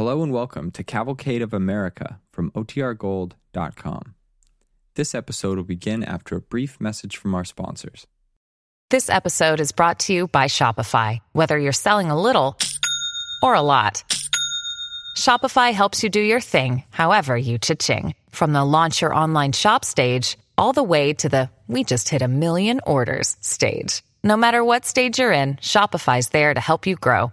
Hello and welcome to Cavalcade of America from OTRGold.com. This episode will begin after a brief message from our sponsors. This episode is brought to you by Shopify. Whether you're selling a little or a lot, Shopify helps you do your thing, however you cha-ching. From the launch your online shop stage, all the way to the we just hit a million orders stage. No matter what stage you're in, Shopify's there to help you grow.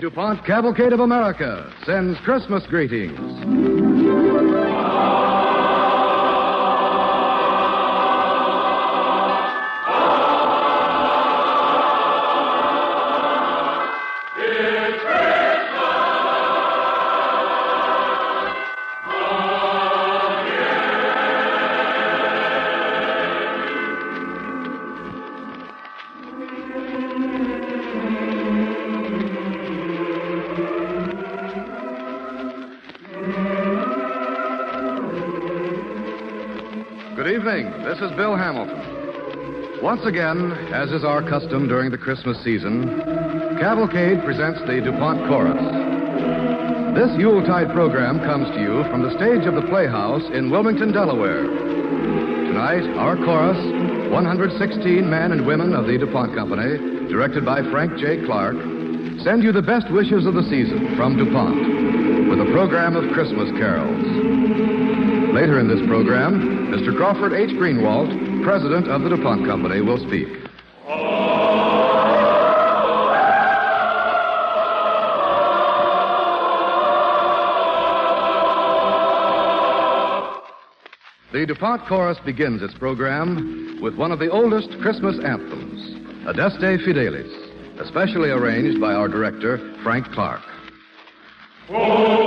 DuPont Cavalcade of America sends Christmas greetings. This is Bill Hamilton. Once again, as is our custom during the Christmas season, Cavalcade presents the DuPont Chorus. This Yuletide program comes to you from the stage of the Playhouse in Wilmington, Delaware. Tonight, our chorus, 116 men and women of the DuPont Company, directed by Frank J. Clark, send you the best wishes of the season from DuPont with a program of Christmas carols. Later in this program, Mr. Crawford H. Greenewalt, president of the DuPont Company, will speak. The DuPont Chorus begins its program with one of the oldest Christmas anthems, Adeste Fidelis, especially arranged by our director, Frank Clark. O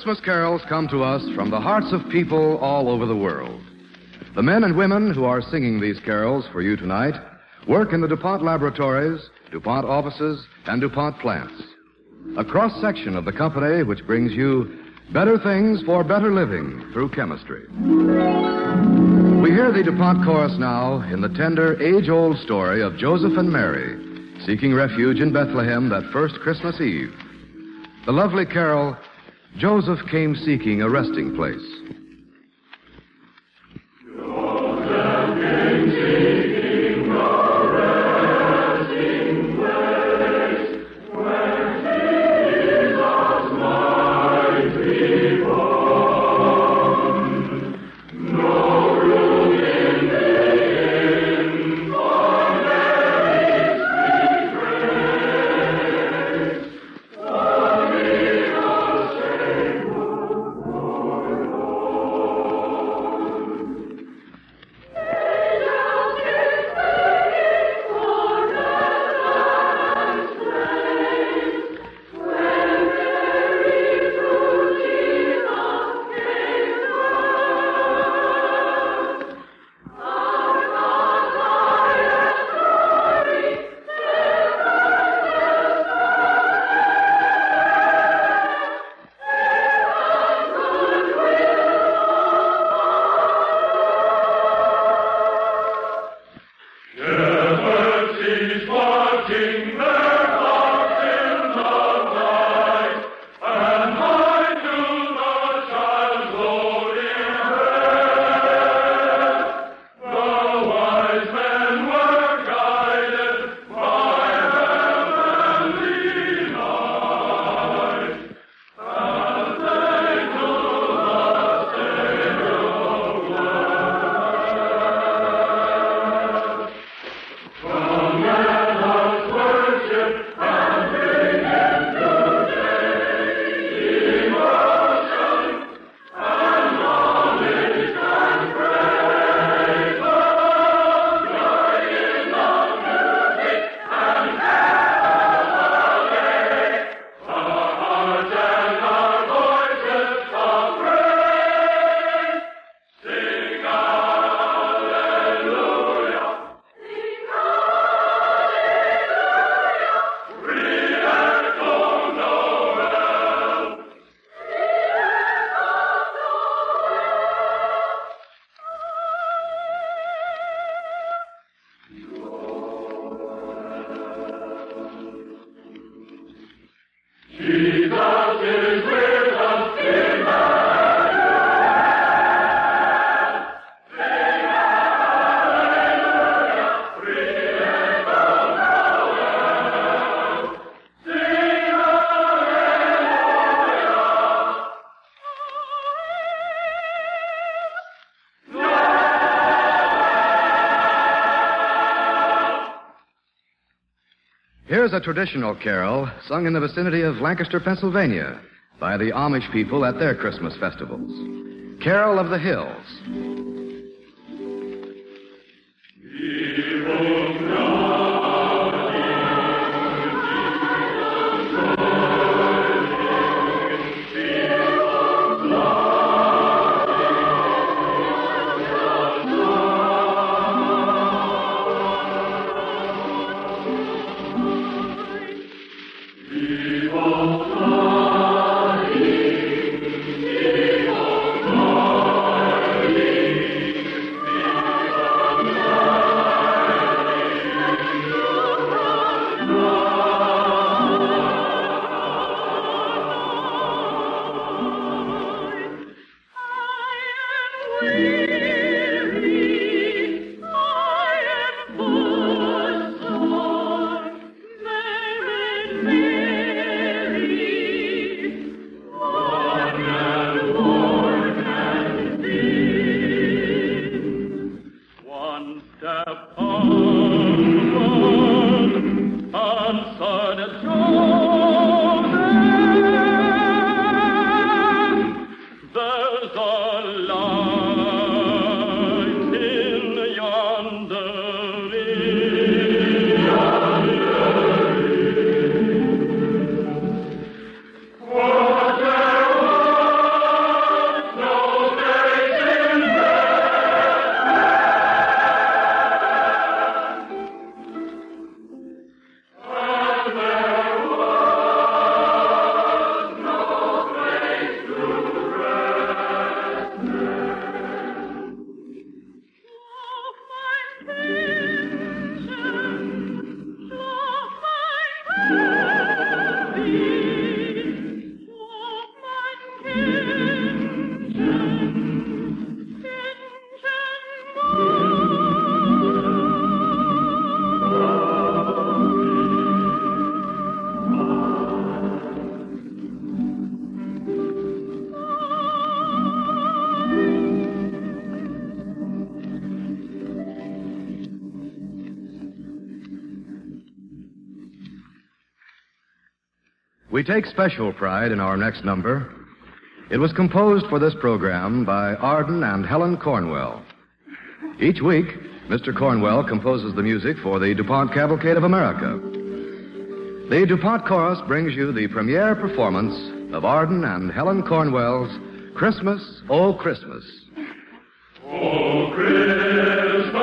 Christmas carols come to us from the hearts of people all over the world. The men and women who are singing these carols for you tonight work in the DuPont laboratories, DuPont offices, and DuPont plants. A cross section of the company which brings you better things for better living through chemistry. We hear the DuPont chorus now in the tender, age old story of Joseph and Mary seeking refuge in Bethlehem that first Christmas Eve. The lovely carol, Joseph came seeking a resting place. is a traditional carol sung in the vicinity of Lancaster, Pennsylvania, by the Amish people at their Christmas festivals. Carol of the Hills, take special pride in our next number. It was composed for this program by Ardon and Helen Cornwell. Each week, Mr. Cornwell composes the music for the DuPont Cavalcade of America. The DuPont Chorus brings you the premiere performance of Ardon and Helen Cornwell's Christmas, Oh Christmas. Oh, Christmas,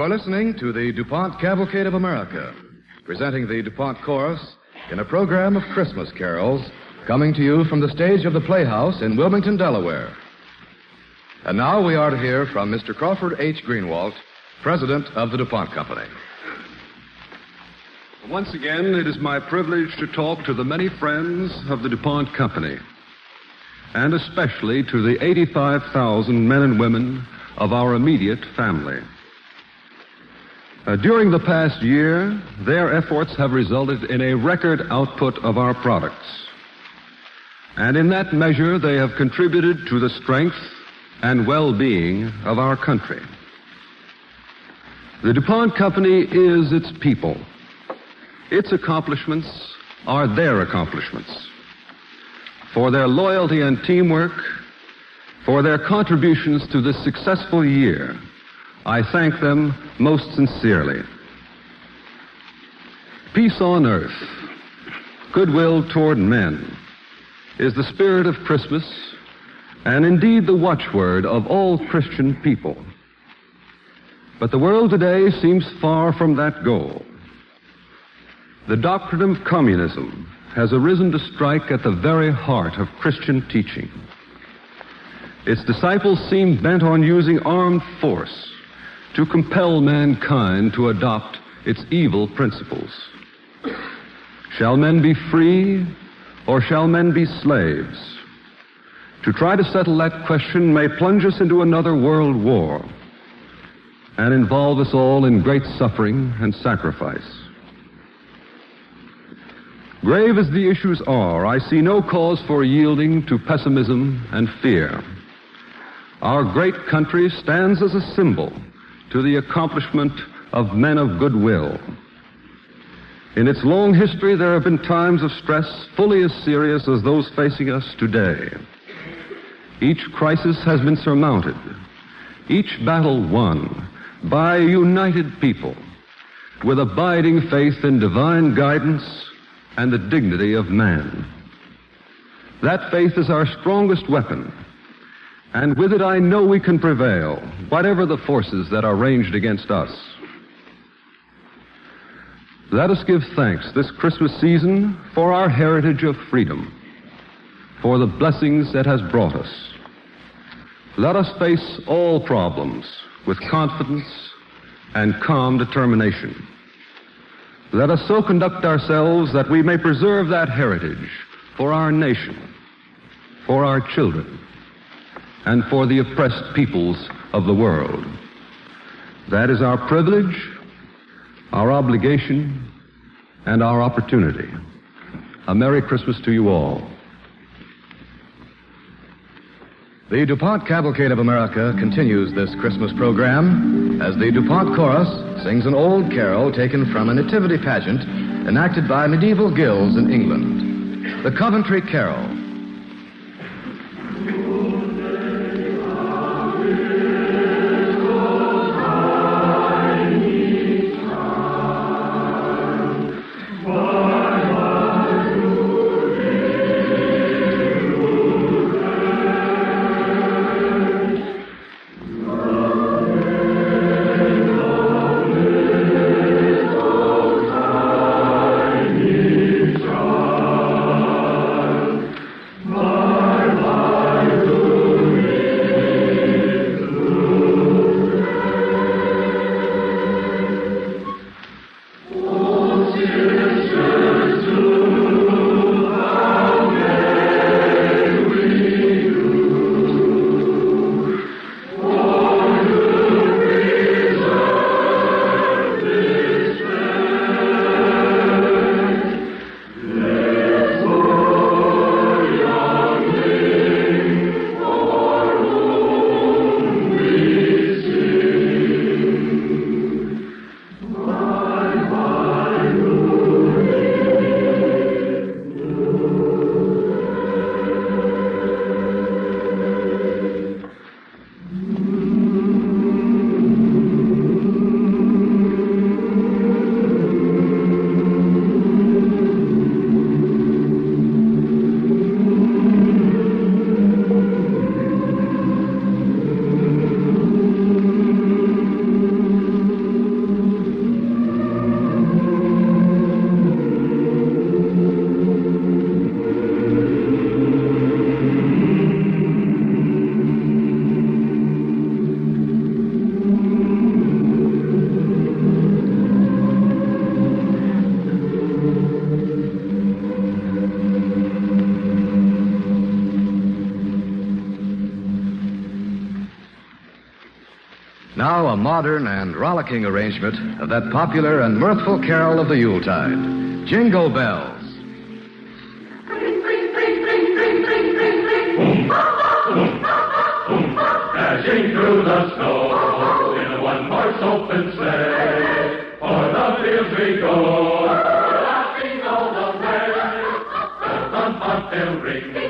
You are listening to the DuPont Cavalcade of America, presenting the DuPont Chorus in a program of Christmas carols coming to you from the stage of the Playhouse in Wilmington, Delaware. And now we are to hear from Mr. Crawford H. Greenewalt, president of the DuPont Company. Once again, it is my privilege to talk to the many friends of the DuPont Company, and especially to the 85,000 men and women of our immediate family. Uh, during the past year, their efforts have resulted in a record output of our products. And in that measure, they have contributed to the strength and well-being of our country. The DuPont Company is its people. Its accomplishments are their accomplishments. For their loyalty and teamwork, for their contributions to this successful year, I thank them most sincerely. Peace on earth, goodwill toward men, is the spirit of Christmas and indeed the watchword of all Christian people. But the world today seems far from that goal. The doctrine of communism has arisen to strike at the very heart of Christian teaching. Its disciples seem bent on using armed force to compel mankind to adopt its evil principles. Shall men be free or shall men be slaves? To try to settle that question may plunge us into another world war and involve us all in great suffering and sacrifice. Grave as the issues are, I see no cause for yielding to pessimism and fear. Our great country stands as a symbol to the accomplishment of men of goodwill. In its long history, there have been times of stress fully as serious as those facing us today. Each crisis has been surmounted, each battle won by a united people with abiding faith in divine guidance and the dignity of man. That faith is our strongest weapon, and with it I know we can prevail, whatever the forces that are ranged against us. Let us give thanks this Christmas season for our heritage of freedom, for the blessings it has brought us. Let us face all problems with confidence and calm determination. Let us so conduct ourselves that we may preserve that heritage for our nation, for our children, and for the oppressed peoples of the world. That is our privilege, our obligation, and our opportunity. A Merry Christmas to you all. The DuPont Cavalcade of America continues this Christmas program as the DuPont Chorus sings an old carol taken from a nativity pageant enacted by medieval guilds in England. The Coventry Carol. Modern and rollicking arrangement of that popular and mirthful carol of the Yuletide Jingle Bells. Dashing through the snow in a one-horse open sleigh. O'er the fields we go, laughing all the way. Bells on bobtail ring,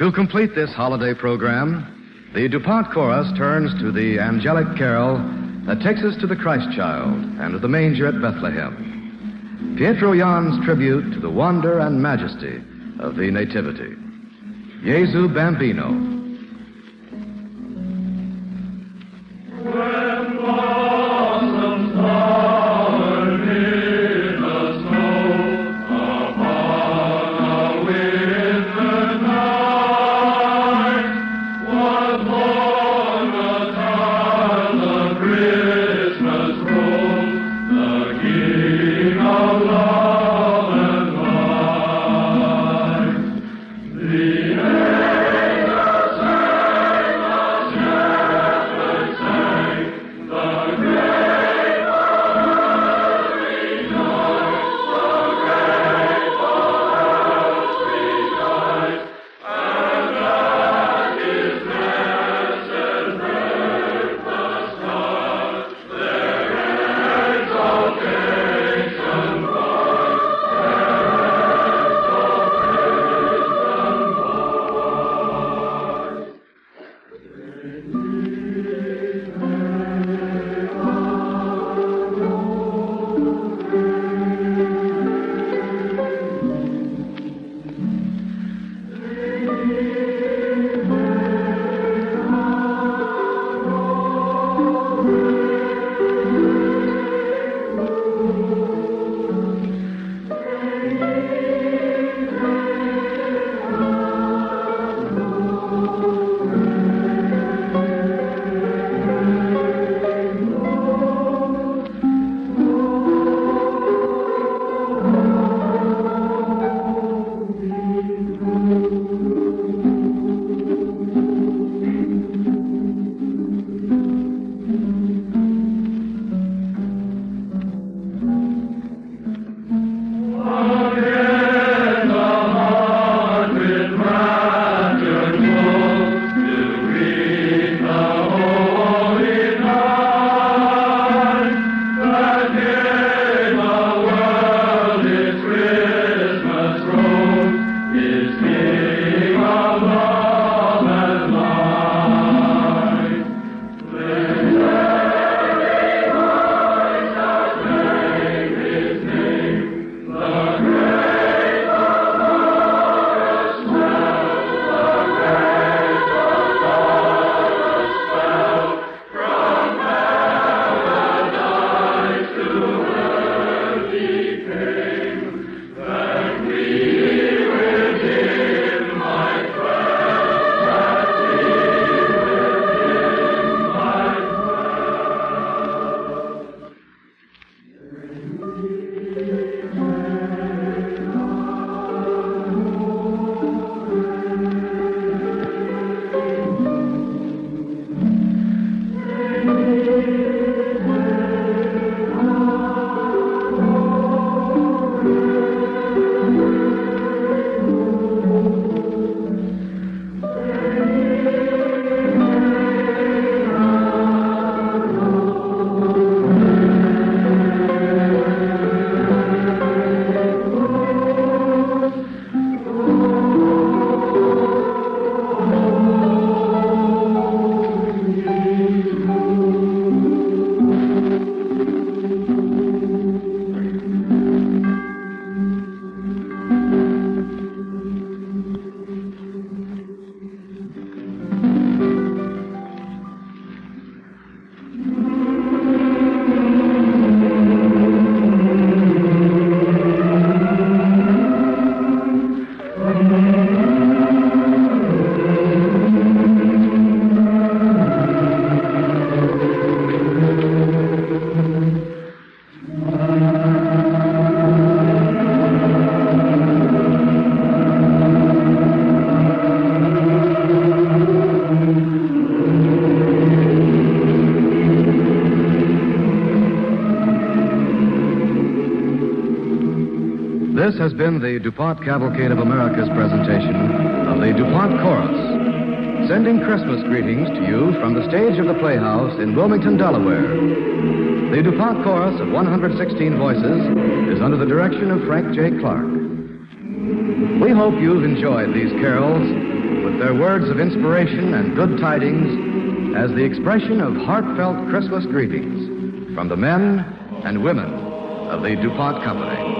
To complete this holiday program, the DuPont Chorus turns to the angelic carol that takes us to the Christ child and the manger at Bethlehem. Pietro Yon's tribute to the wonder and majesty of the Nativity. Jesu Bambino. Been the DuPont Cavalcade of America's presentation of the DuPont Chorus, sending Christmas greetings to you from the stage of the Playhouse in Wilmington, Delaware. The DuPont Chorus of 116 voices is under the direction of Frank J. Clark. We hope you've enjoyed these carols with their words of inspiration and good tidings as the expression of heartfelt Christmas greetings from the men and women of the DuPont Company.